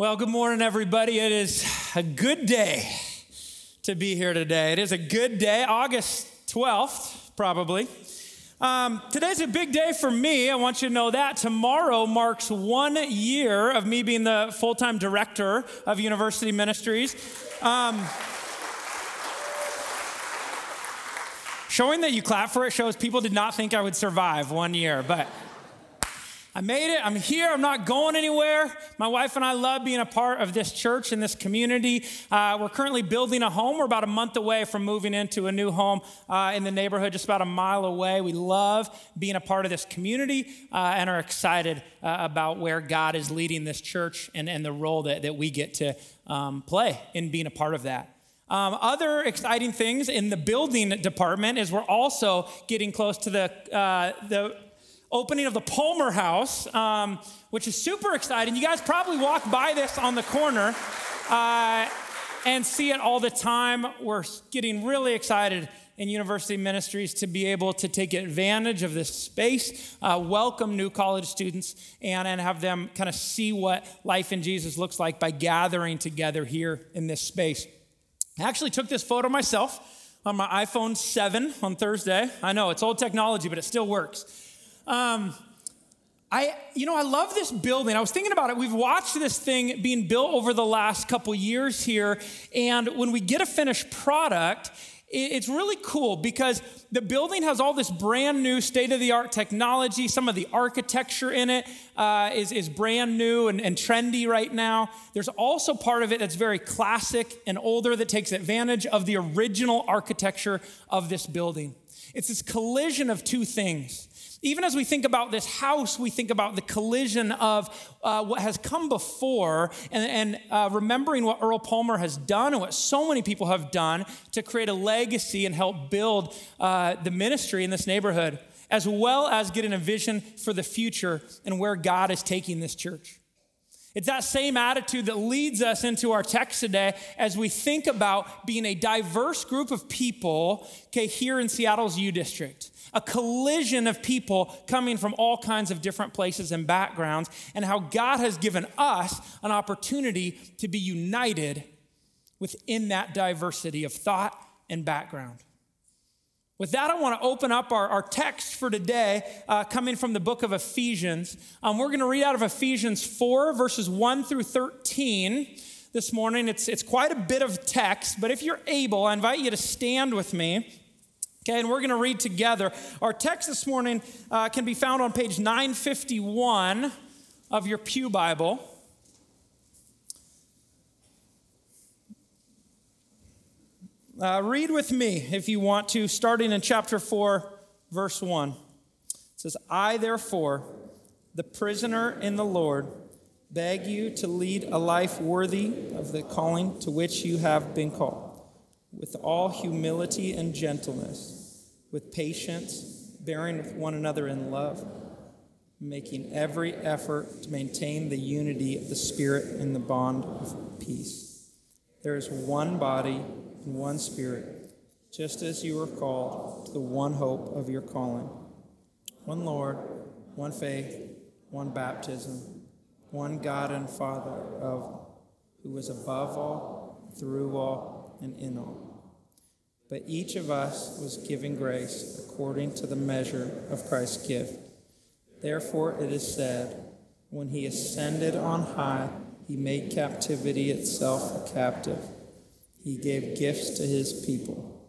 Well, good morning, everybody. It is a good day to be here today. It is a good day, August 12th, probably. Um, today's a big day for me. I want you to know that. Tomorrow marks one year of me being the full time director of University Ministries. Um, showing that you clap for it shows people did not think I would survive one year, but. I made it. I'm here. I'm not going anywhere. My wife and I love being a part of this church and this community. Uh, we're currently building a home. We're about a month away from moving into a new home uh, in the neighborhood, just about a mile away. We love being a part of this community uh, and are excited uh, about where God is leading this church and, and the role that, that we get to um, play in being a part of that. Um, other exciting things in the building department is we're also getting close to the, uh, the opening of the Palmer House, um, which is super exciting. You guys probably walk by this on the corner uh, and see it all the time. We're getting really excited in university ministries to be able to take advantage of this space, uh, welcome new college students, and, and have them kind of see what life in Jesus looks like by gathering together here in this space. I actually took this photo myself on my iPhone 7 on Thursday. I know it's old technology, but it still works. Um, I, you know, I love this building. I was thinking about it. We've watched this thing being built over the last couple years here. And when we get a finished product, it's really cool because the building has all this brand new state of the art technology. Some of the architecture in it uh, is is, brand new and, and trendy right now. There's also part of it that's very classic and older that takes advantage of the original architecture of this building. It's this collision of two things. Even as we think about this house, we think about the collision of uh, what has come before and, and uh, remembering what Earl Palmer has done and what so many people have done to create a legacy and help build uh, the ministry in this neighborhood, as well as getting a vision for the future and where God is taking this church. It's that same attitude that leads us into our text today as we think about being a diverse group of people, okay, here in Seattle's U District a collision of people coming from all kinds of different places and backgrounds, and how God has given us an opportunity to be united within that diversity of thought and background. With that, I want to open up our, our text for today, uh, coming from the book of Ephesians. Um, we're going to read out of Ephesians 4, verses 1 through 13 this morning. It's, it's quite a bit of text, but if you're able, I invite you to stand with me Okay, and we're going to read together. Our text this morning uh, can be found on page 951 of your Pew Bible. Uh, read with me if you want to, starting in chapter 4, verse 1. It says, I, therefore, the prisoner in the Lord, beg you to lead a life worthy of the calling to which you have been called with all humility and gentleness, with patience, bearing with one another in love, making every effort to maintain the unity of the Spirit in the bond of peace. There is one body and one Spirit, just as you were called to the one hope of your calling one Lord, one faith, one baptism, one God and Father of who is above all, through all, and in all. But each of us was given grace according to the measure of Christ's gift. Therefore, it is said, When he ascended on high, he made captivity itself a captive. He gave gifts to his people.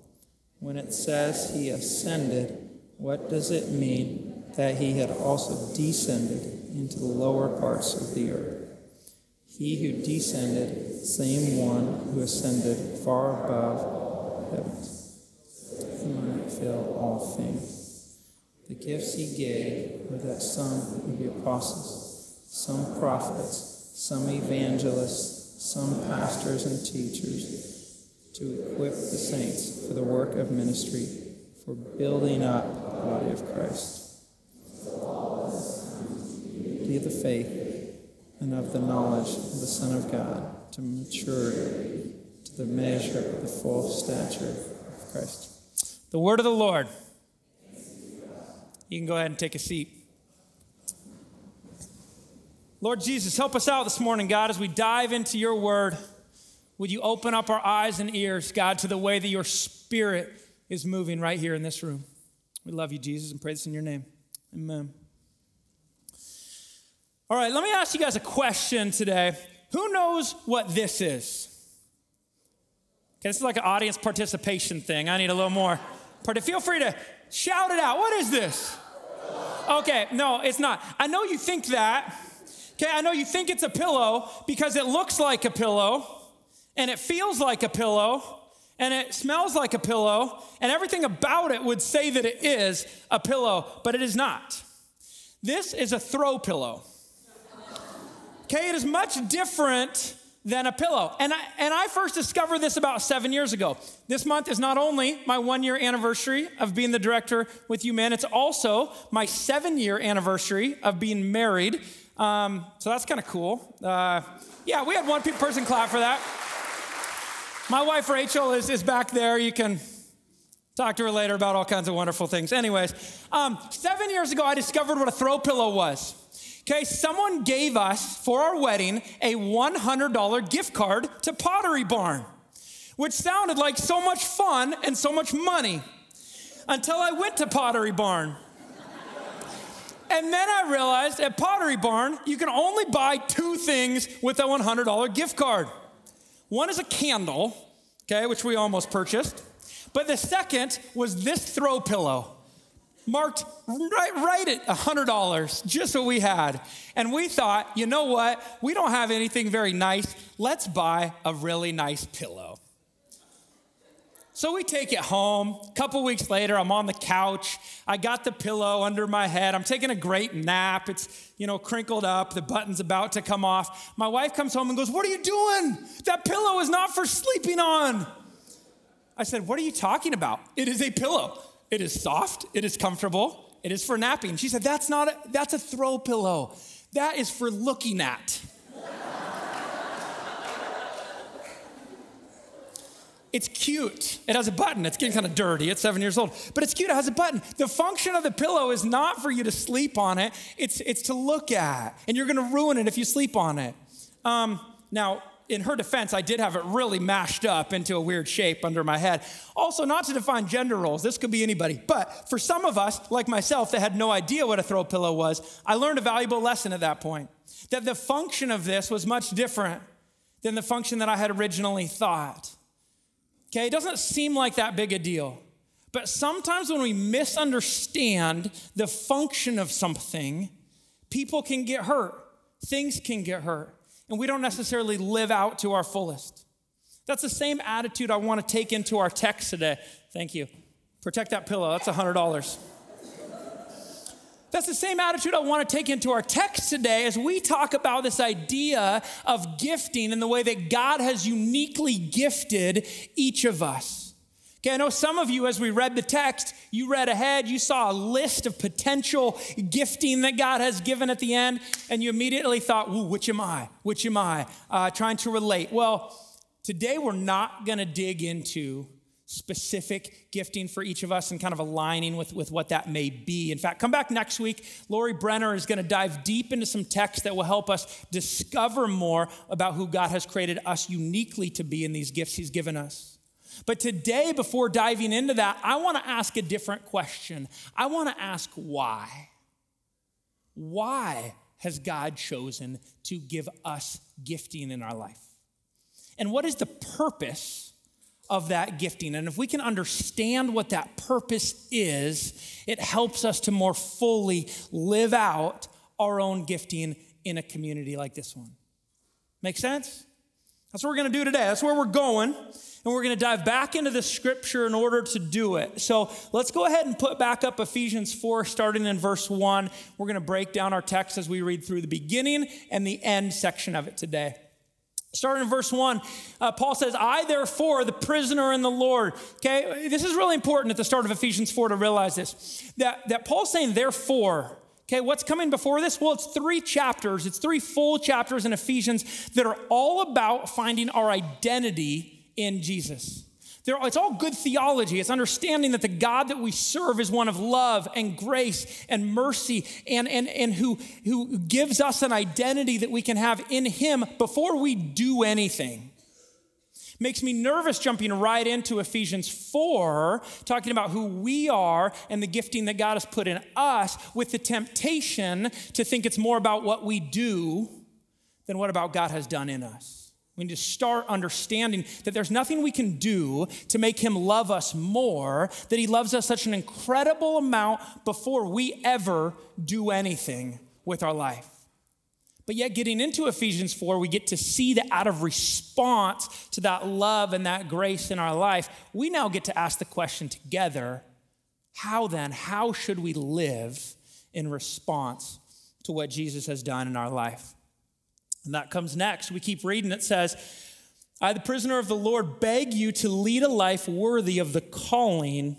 When it says he ascended, what does it mean that he had also descended into the lower parts of the earth? He who descended, same one who ascended far above heavens, he might fill all things. The gifts he gave were that some would be apostles, some prophets, some evangelists, some pastors and teachers, to equip the saints for the work of ministry, for building up the body of Christ. Be the faith and of the knowledge of the Son of God to maturity, to the measure of the full stature of Christ. The word of the Lord. You can go ahead and take a seat. Lord Jesus, help us out this morning, God, as we dive into your word. Would you open up our eyes and ears, God, to the way that your spirit is moving right here in this room? We love you, Jesus, and pray this in your name. Amen. All right, let me ask you guys a question today. Who knows what this is? Okay, this is like an audience participation thing. I need a little more. Feel free to shout it out. What is this? Okay, no, it's not. I know you think that. Okay, I know you think it's a pillow because it looks like a pillow and it feels like a pillow and it smells like a pillow and everything about it would say that it is a pillow, but it is not. This is a throw pillow. Okay, it is much different than a pillow. And I, and I first discovered this about seven years ago. This month is not only my one year anniversary of being the director with you men, it's also my seven year anniversary of being married um, so that's kind of cool. Uh, yeah, we had one person clap for that. My wife Rachel is, is back there. You can talk to her later about all kinds of wonderful things. Anyways, um, seven years ago, I discovered what a throw pillow was. Okay, someone gave us for our wedding a $100 gift card to Pottery Barn, which sounded like so much fun and so much money until I went to Pottery Barn. And then I realized at Pottery Barn, you can only buy two things with a $100 gift card. One is a candle, okay, which we almost purchased. But the second was this throw pillow, marked right, right at $100, just what we had. And we thought, you know what? We don't have anything very nice. Let's buy a really nice pillow. So we take it home. A couple weeks later, I'm on the couch. I got the pillow under my head. I'm taking a great nap. It's, you know, crinkled up. The button's about to come off. My wife comes home and goes, What are you doing? That pillow is not for sleeping on. I said, What are you talking about? It is a pillow. It is soft. It is comfortable. It is for napping. She said, That's not a, that's a throw pillow. That is for looking at. It's cute. It has a button. It's getting kind of dirty. It's seven years old, but it's cute. It has a button. The function of the pillow is not for you to sleep on it, it's, it's to look at. And you're going to ruin it if you sleep on it. Um, now, in her defense, I did have it really mashed up into a weird shape under my head. Also, not to define gender roles, this could be anybody. But for some of us, like myself, that had no idea what a throw pillow was, I learned a valuable lesson at that point. That the function of this was much different than the function that I had originally thought. Okay, it doesn't seem like that big a deal. But sometimes when we misunderstand the function of something, people can get hurt, things can get hurt, and we don't necessarily live out to our fullest. That's the same attitude I want to take into our text today. Thank you. Protect that pillow, that's $100. That's the same attitude I want to take into our text today as we talk about this idea of gifting and the way that God has uniquely gifted each of us. Okay, I know some of you, as we read the text, you read ahead, you saw a list of potential gifting that God has given at the end, and you immediately thought, Ooh, which am I? Which am I? Uh, trying to relate. Well, today we're not going to dig into specific gifting for each of us and kind of aligning with, with what that may be. In fact, come back next week. Lori Brenner is going to dive deep into some text that will help us discover more about who God has created us uniquely to be in these gifts He's given us. But today, before diving into that, I want to ask a different question. I want to ask why. Why has God chosen to give us gifting in our life? And what is the purpose? Of that gifting. And if we can understand what that purpose is, it helps us to more fully live out our own gifting in a community like this one. Make sense? That's what we're going to do today. That's where we're going. And we're going to dive back into the scripture in order to do it. So let's go ahead and put back up Ephesians 4, starting in verse 1. We're going to break down our text as we read through the beginning and the end section of it today. Starting in verse 1, uh, Paul says, I therefore, the prisoner in the Lord. Okay, this is really important at the start of Ephesians 4 to realize this. That, that Paul's saying, therefore, okay, what's coming before this? Well, it's three chapters, it's three full chapters in Ephesians that are all about finding our identity in Jesus. There, it's all good theology. It's understanding that the God that we serve is one of love and grace and mercy and, and, and who, who gives us an identity that we can have in Him before we do anything. Makes me nervous jumping right into Ephesians 4, talking about who we are and the gifting that God has put in us, with the temptation to think it's more about what we do than what about God has done in us. We need to start understanding that there's nothing we can do to make him love us more, that he loves us such an incredible amount before we ever do anything with our life. But yet, getting into Ephesians 4, we get to see that out of response to that love and that grace in our life, we now get to ask the question together how then, how should we live in response to what Jesus has done in our life? And that comes next. We keep reading. It says, I, the prisoner of the Lord, beg you to lead a life worthy of the calling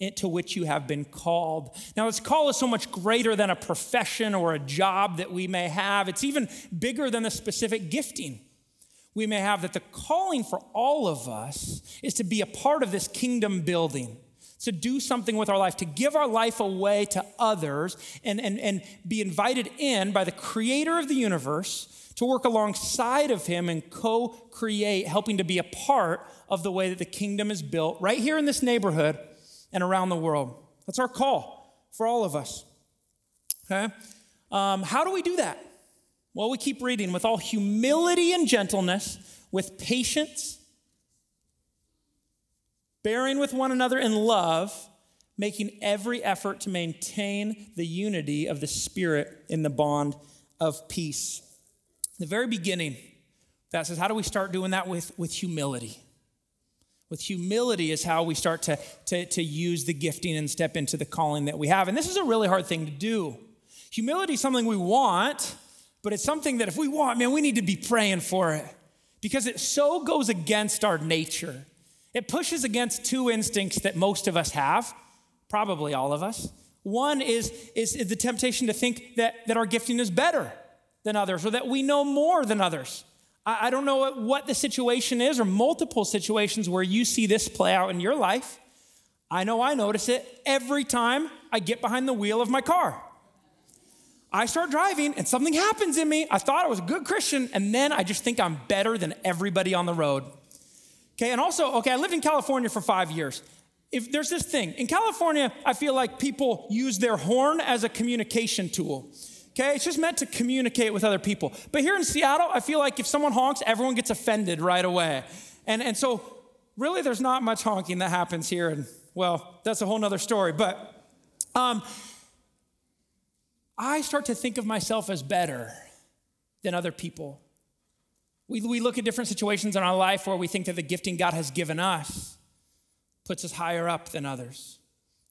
into which you have been called. Now, this call is so much greater than a profession or a job that we may have, it's even bigger than the specific gifting we may have. That the calling for all of us is to be a part of this kingdom building to do something with our life, to give our life away to others, and, and, and be invited in by the creator of the universe to work alongside of him and co create, helping to be a part of the way that the kingdom is built right here in this neighborhood and around the world. That's our call for all of us. Okay? Um, how do we do that? Well, we keep reading with all humility and gentleness, with patience, bearing with one another in love, making every effort to maintain the unity of the Spirit in the bond of peace the very beginning, that says, how do we start doing that with, with humility? With humility is how we start to, to, to use the gifting and step into the calling that we have. And this is a really hard thing to do. Humility is something we want, but it's something that if we want, man, we need to be praying for it because it so goes against our nature. It pushes against two instincts that most of us have, probably all of us. One is, is, the temptation to think that, that our gifting is better than others or that we know more than others. I, I don't know what, what the situation is or multiple situations where you see this play out in your life. I know I notice it every time I get behind the wheel of my car. I start driving and something happens in me. I thought I was a good Christian, and then I just think I'm better than everybody on the road. Okay, and also, okay, I lived in California for five years. If there's this thing, in California, I feel like people use their horn as a communication tool. Okay, it's just meant to communicate with other people. But here in Seattle, I feel like if someone honks, everyone gets offended right away. And, and so, really, there's not much honking that happens here. And, well, that's a whole nother story. But um, I start to think of myself as better than other people. We, we look at different situations in our life where we think that the gifting God has given us puts us higher up than others.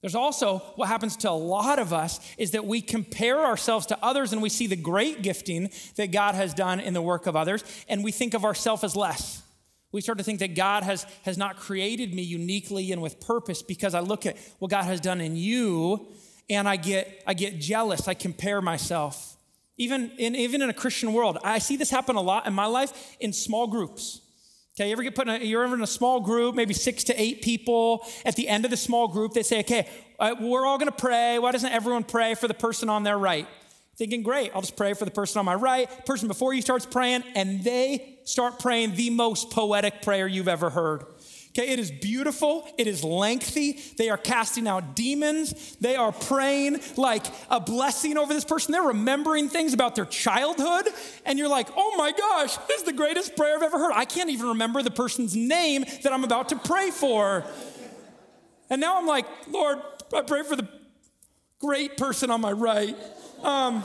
There's also what happens to a lot of us is that we compare ourselves to others and we see the great gifting that God has done in the work of others, and we think of ourselves as less. We start to think that God has, has not created me uniquely and with purpose because I look at what God has done in you and I get, I get jealous. I compare myself. Even in, even in a Christian world, I see this happen a lot in my life in small groups. Okay, you ever get put in a, you're ever in a small group, maybe six to eight people. At the end of the small group, they say, okay, uh, we're all gonna pray. Why doesn't everyone pray for the person on their right? Thinking, great, I'll just pray for the person on my right. Person before you starts praying, and they start praying the most poetic prayer you've ever heard. Okay, it is beautiful, it is lengthy. They are casting out demons, they are praying like a blessing over this person. They're remembering things about their childhood, and you're like, oh my gosh, this is the greatest prayer I've ever heard. I can't even remember the person's name that I'm about to pray for. And now I'm like, Lord, I pray for the great person on my right. Um,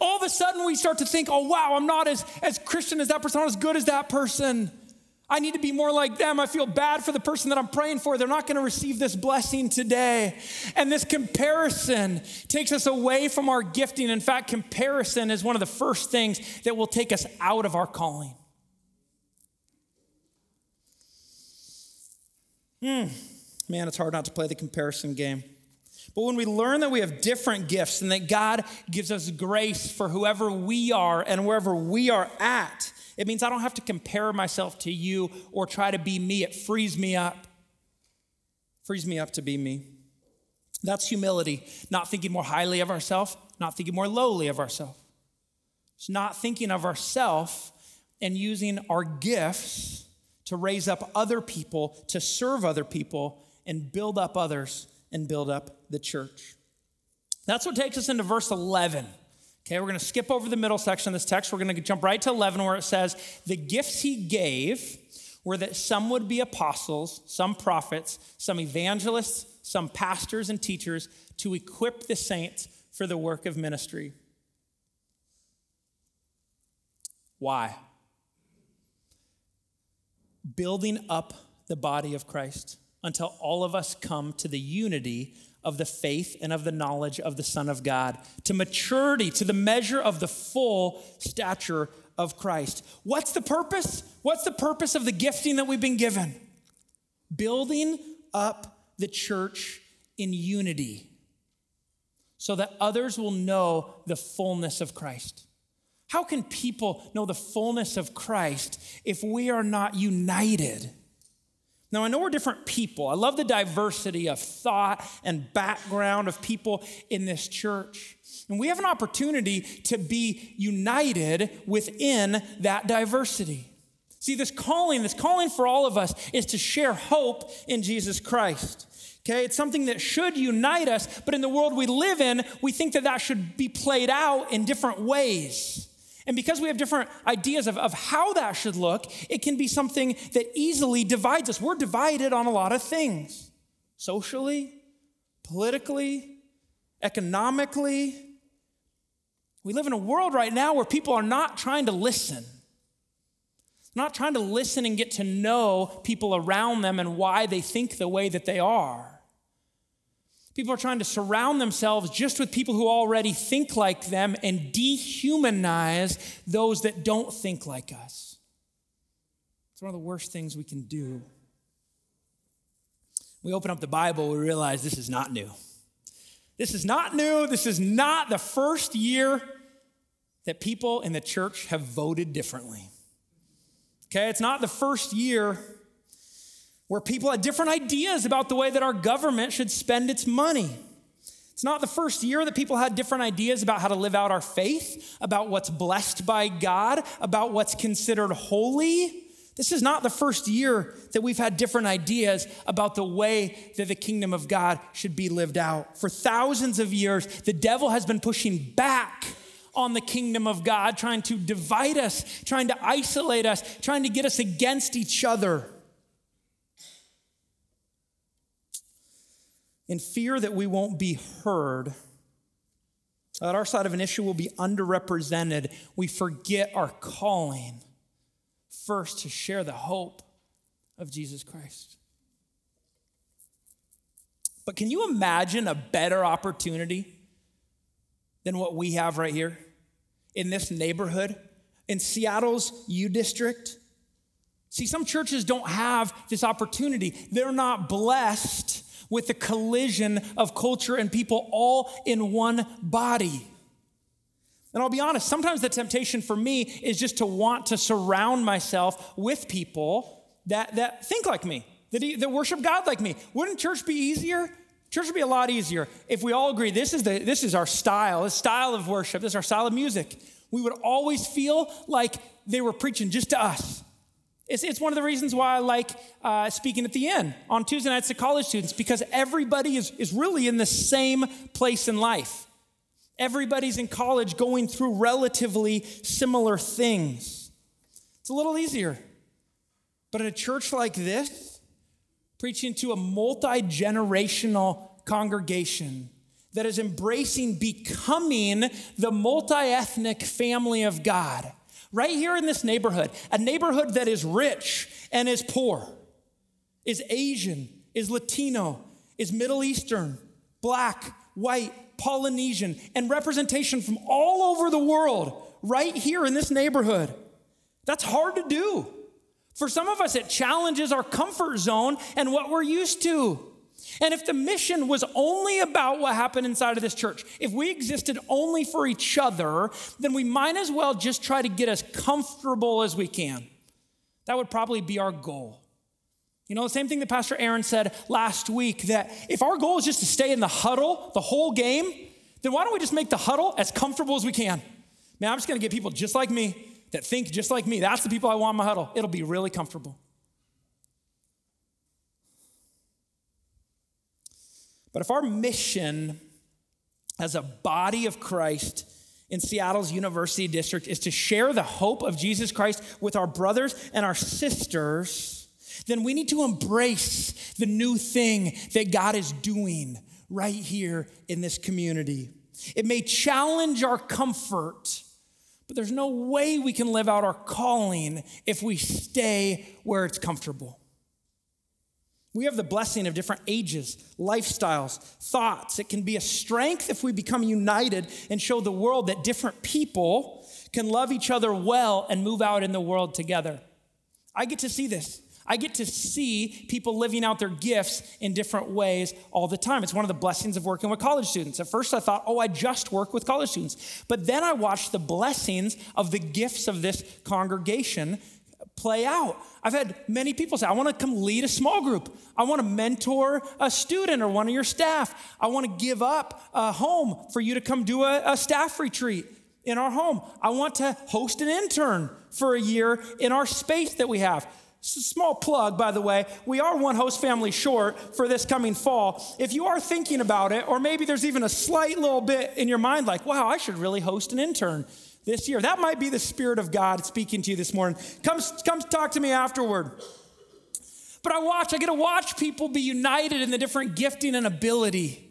all of a sudden, we start to think, oh, wow, I'm not as, as Christian as that person, I'm not as good as that person. I need to be more like them. I feel bad for the person that I'm praying for. They're not going to receive this blessing today. And this comparison takes us away from our gifting. In fact, comparison is one of the first things that will take us out of our calling. Hmm. Man, it's hard not to play the comparison game. But when we learn that we have different gifts and that God gives us grace for whoever we are and wherever we are at, It means I don't have to compare myself to you or try to be me. It frees me up. Frees me up to be me. That's humility, not thinking more highly of ourselves, not thinking more lowly of ourselves. It's not thinking of ourselves and using our gifts to raise up other people, to serve other people, and build up others and build up the church. That's what takes us into verse 11. Okay, we're going to skip over the middle section of this text. We're going to jump right to 11 where it says, The gifts he gave were that some would be apostles, some prophets, some evangelists, some pastors and teachers to equip the saints for the work of ministry. Why? Building up the body of Christ until all of us come to the unity of the faith and of the knowledge of the Son of God, to maturity, to the measure of the full stature of Christ. What's the purpose? What's the purpose of the gifting that we've been given? Building up the church in unity so that others will know the fullness of Christ. How can people know the fullness of Christ if we are not united? Now, I know we're different people. I love the diversity of thought and background of people in this church. And we have an opportunity to be united within that diversity. See, this calling, this calling for all of us is to share hope in Jesus Christ. Okay, it's something that should unite us, but in the world we live in, we think that that should be played out in different ways. And because we have different ideas of, of how that should look, it can be something that easily divides us. We're divided on a lot of things socially, politically, economically. We live in a world right now where people are not trying to listen, not trying to listen and get to know people around them and why they think the way that they are. People are trying to surround themselves just with people who already think like them and dehumanize those that don't think like us. It's one of the worst things we can do. We open up the Bible, we realize this is not new. This is not new. This is not the first year that people in the church have voted differently. Okay, it's not the first year where people had different ideas about the way that our government should spend its money. It's not the first year that people had different ideas about how to live out our faith, about what's blessed by God, about what's considered holy. This is not the first year that we've had different ideas about the way that the kingdom of God should be lived out. For thousands of years, the devil has been pushing back on the kingdom of God, trying to divide us, trying to isolate us, trying to get us against each other. In fear that we won't be heard, that our side of an issue will be underrepresented, we forget our calling first to share the hope of Jesus Christ. But can you imagine a better opportunity than what we have right here in this neighborhood, in Seattle's U District? See, some churches don't have this opportunity. They're not blessed with the collision of culture and people all in one body. And I'll be honest, sometimes the temptation for me is just to want to surround myself with people that, that think like me, that, that worship God like me. Wouldn't church be easier? Church would be a lot easier if we all agree this is, the, this is our style, this style of worship, this is our style of music. We would always feel like they were preaching just to us. It's, it's one of the reasons why I like uh, speaking at the Inn on Tuesday nights to college students because everybody is, is really in the same place in life. Everybody's in college going through relatively similar things. It's a little easier. But in a church like this, preaching to a multi generational congregation that is embracing becoming the multi ethnic family of God right here in this neighborhood, a neighborhood that is rich and is poor, is Asian, is Latino, is Middle Eastern, black, white, Polynesian, and representation from all over the world right here in this neighborhood. That's hard to do. For some of us, it challenges our comfort zone and what we're used to. And if the mission was only about what happened inside of this church, if we existed only for each other, then we might as well just try to get as comfortable as we can. That would probably be our goal. You know, the same thing that Pastor Aaron said last week that if our goal is just to stay in the huddle the whole game, then why don't we just make the huddle as comfortable as we can? Man, I'm just gonna get people just like me that think just like me. That's the people I want in my huddle. It'll be really comfortable. But if our mission as a body of Christ in Seattle's University District is to share the hope of Jesus Christ with our brothers and our sisters, then we need to embrace the new thing that God is doing right here in this community. It may challenge our comfort, but there's no way we can live out our calling if we stay where it's comfortable. We have the blessing of different ages, lifestyles, thoughts. It can be a strength if we become united and show the world that different people can love each other well and move out in the world together. I get to see this. I get to see people living out their gifts in different ways all the time. It's one of the blessings of working with college students. At first, I thought, oh, I just work with college students. But then I watched the blessings of the gifts of this congregation play out. I've had many people say, I want to come lead a small group. I want to mentor a student or one of your staff. I want to give up a home for you to come do a, a staff retreat in our home. I want to host an intern for a year in our space that we have. Small plug, by the way, we are one host family short for this coming fall. If you are thinking about it, or maybe there's even a slight little bit in your mind like, wow, I should really host an intern this year. That might be the Spirit of God speaking to you this morning. Come, come talk to me afterward. But I watch, I get to watch people be united in the different gifting and ability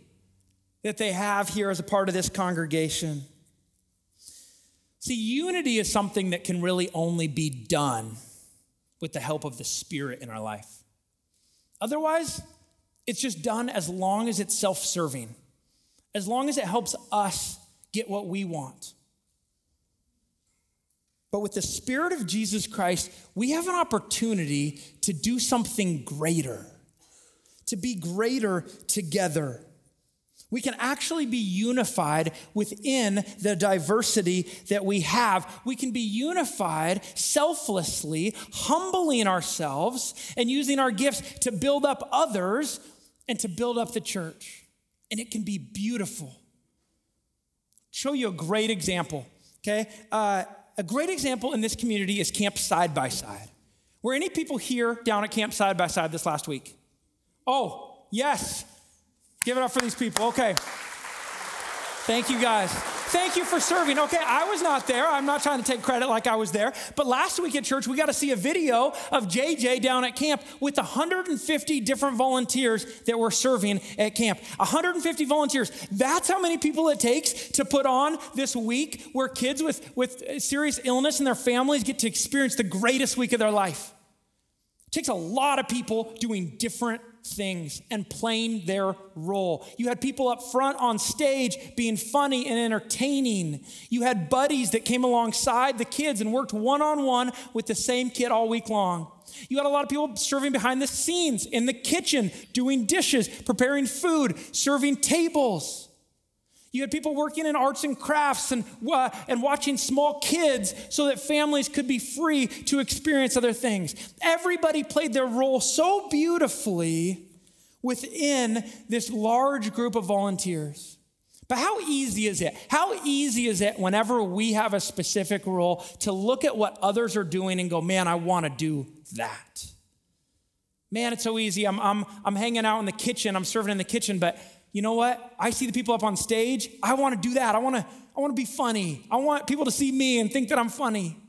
that they have here as a part of this congregation. See, unity is something that can really only be done with the help of the Spirit in our life. Otherwise, it's just done as long as it's self serving, as long as it helps us get what we want. But with the Spirit of Jesus Christ, we have an opportunity to do something greater, to be greater together. We can actually be unified within the diversity that we have. We can be unified selflessly, humbling ourselves, and using our gifts to build up others and to build up the church. And it can be beautiful. Show you a great example, okay? Uh, a great example in this community is Camp Side by Side. Were any people here down at Camp Side by Side this last week? Oh, yes. Give it up for these people. Okay. Thank you guys. Thank you for serving. Okay, I was not there. I'm not trying to take credit like I was there. But last week at church, we got to see a video of JJ down at camp with 150 different volunteers that were serving at camp. 150 volunteers. That's how many people it takes to put on this week where kids with, with serious illness and their families get to experience the greatest week of their life. It takes a lot of people doing different things and playing their role. You had people up front on stage being funny and entertaining. You had buddies that came alongside the kids and worked one on one with the same kid all week long. You had a lot of people serving behind the scenes in the kitchen, doing dishes, preparing food, serving tables. You had people working in arts and crafts and, uh, and watching small kids so that families could be free to experience other things. Everybody played their role so beautifully within this large group of volunteers. But how easy is it? How easy is it whenever we have a specific role to look at what others are doing and go, man, I want to do that? Man, it's so easy. I'm, I'm, I'm hanging out in the kitchen, I'm serving in the kitchen, but you know what? I see the people up on stage. I want to do that. I want to I want to be funny. I want people to see me and think that I'm funny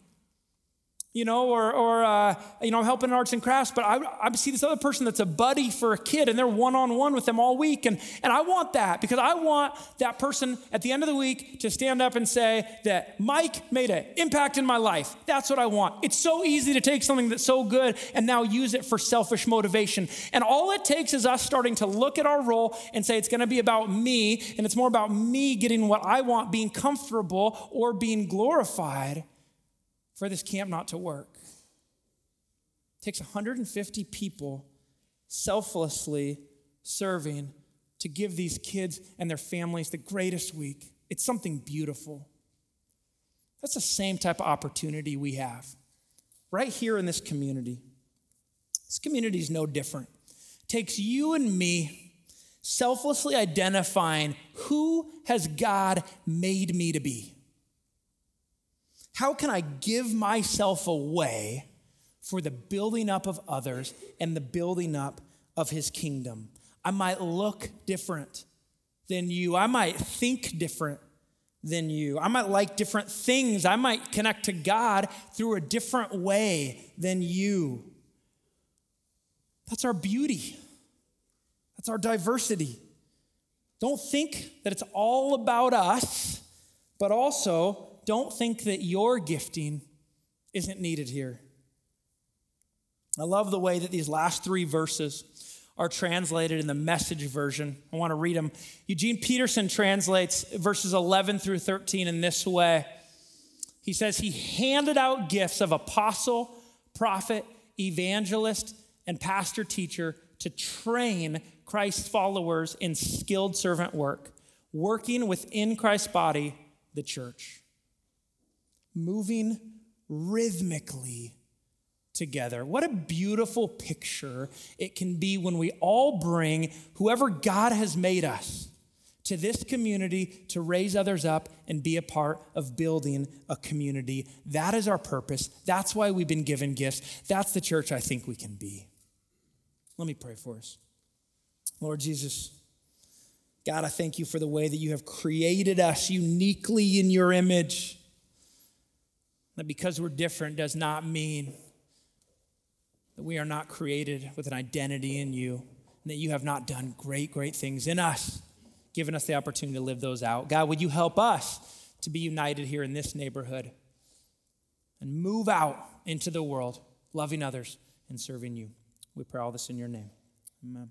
you know, or, or uh, you know, I'm helping in arts and crafts, but I, I see this other person that's a buddy for a kid and they're one on one with them all week. And, and I want that because I want that person at the end of the week to stand up and say that Mike made an impact in my life. That's what I want. It's so easy to take something that's so good and now use it for selfish motivation. And all it takes is us starting to look at our role and say it's going to be about me and it's more about me getting what I want, being comfortable or being glorified for this camp not to work. It takes 150 people selflessly serving to give these kids and their families the greatest week. It's something beautiful. That's the same type of opportunity we have right here in this community. This community is no different. It takes you and me selflessly identifying who has God made me to be. How can I give myself away for the building up of others and the building up of his kingdom? I might look different than you. I might think different than you. I might like different things. I might connect to God through a different way than you. That's our beauty. That's our diversity. Don't think that it's all about us, but also don't think that your gifting isn't needed here. I love the way that these last three verses are translated in the message version. I want to read them. Eugene Peterson translates verses 11 through 13 in this way. He says, He handed out gifts of apostle, prophet, evangelist, and pastor teacher to train Christ's followers in skilled servant work, working within Christ's body, the church, moving rhythmically together. What a beautiful picture it can be when we all bring whoever God has made us to this community to raise others up and be a part of building a community. That is our purpose. That's why we've been given gifts. That's the church I think we can be. Let me pray for us. Lord Jesus, God, I thank you for the way that you have created us uniquely in your image. That because we're different does not mean that we are not created with an identity in you, and that you have not done great, great things in us, given us the opportunity to live those out. God, would you help us to be united here in this neighborhood and move out into the world, loving others and serving you? We pray all this in your name. Amen.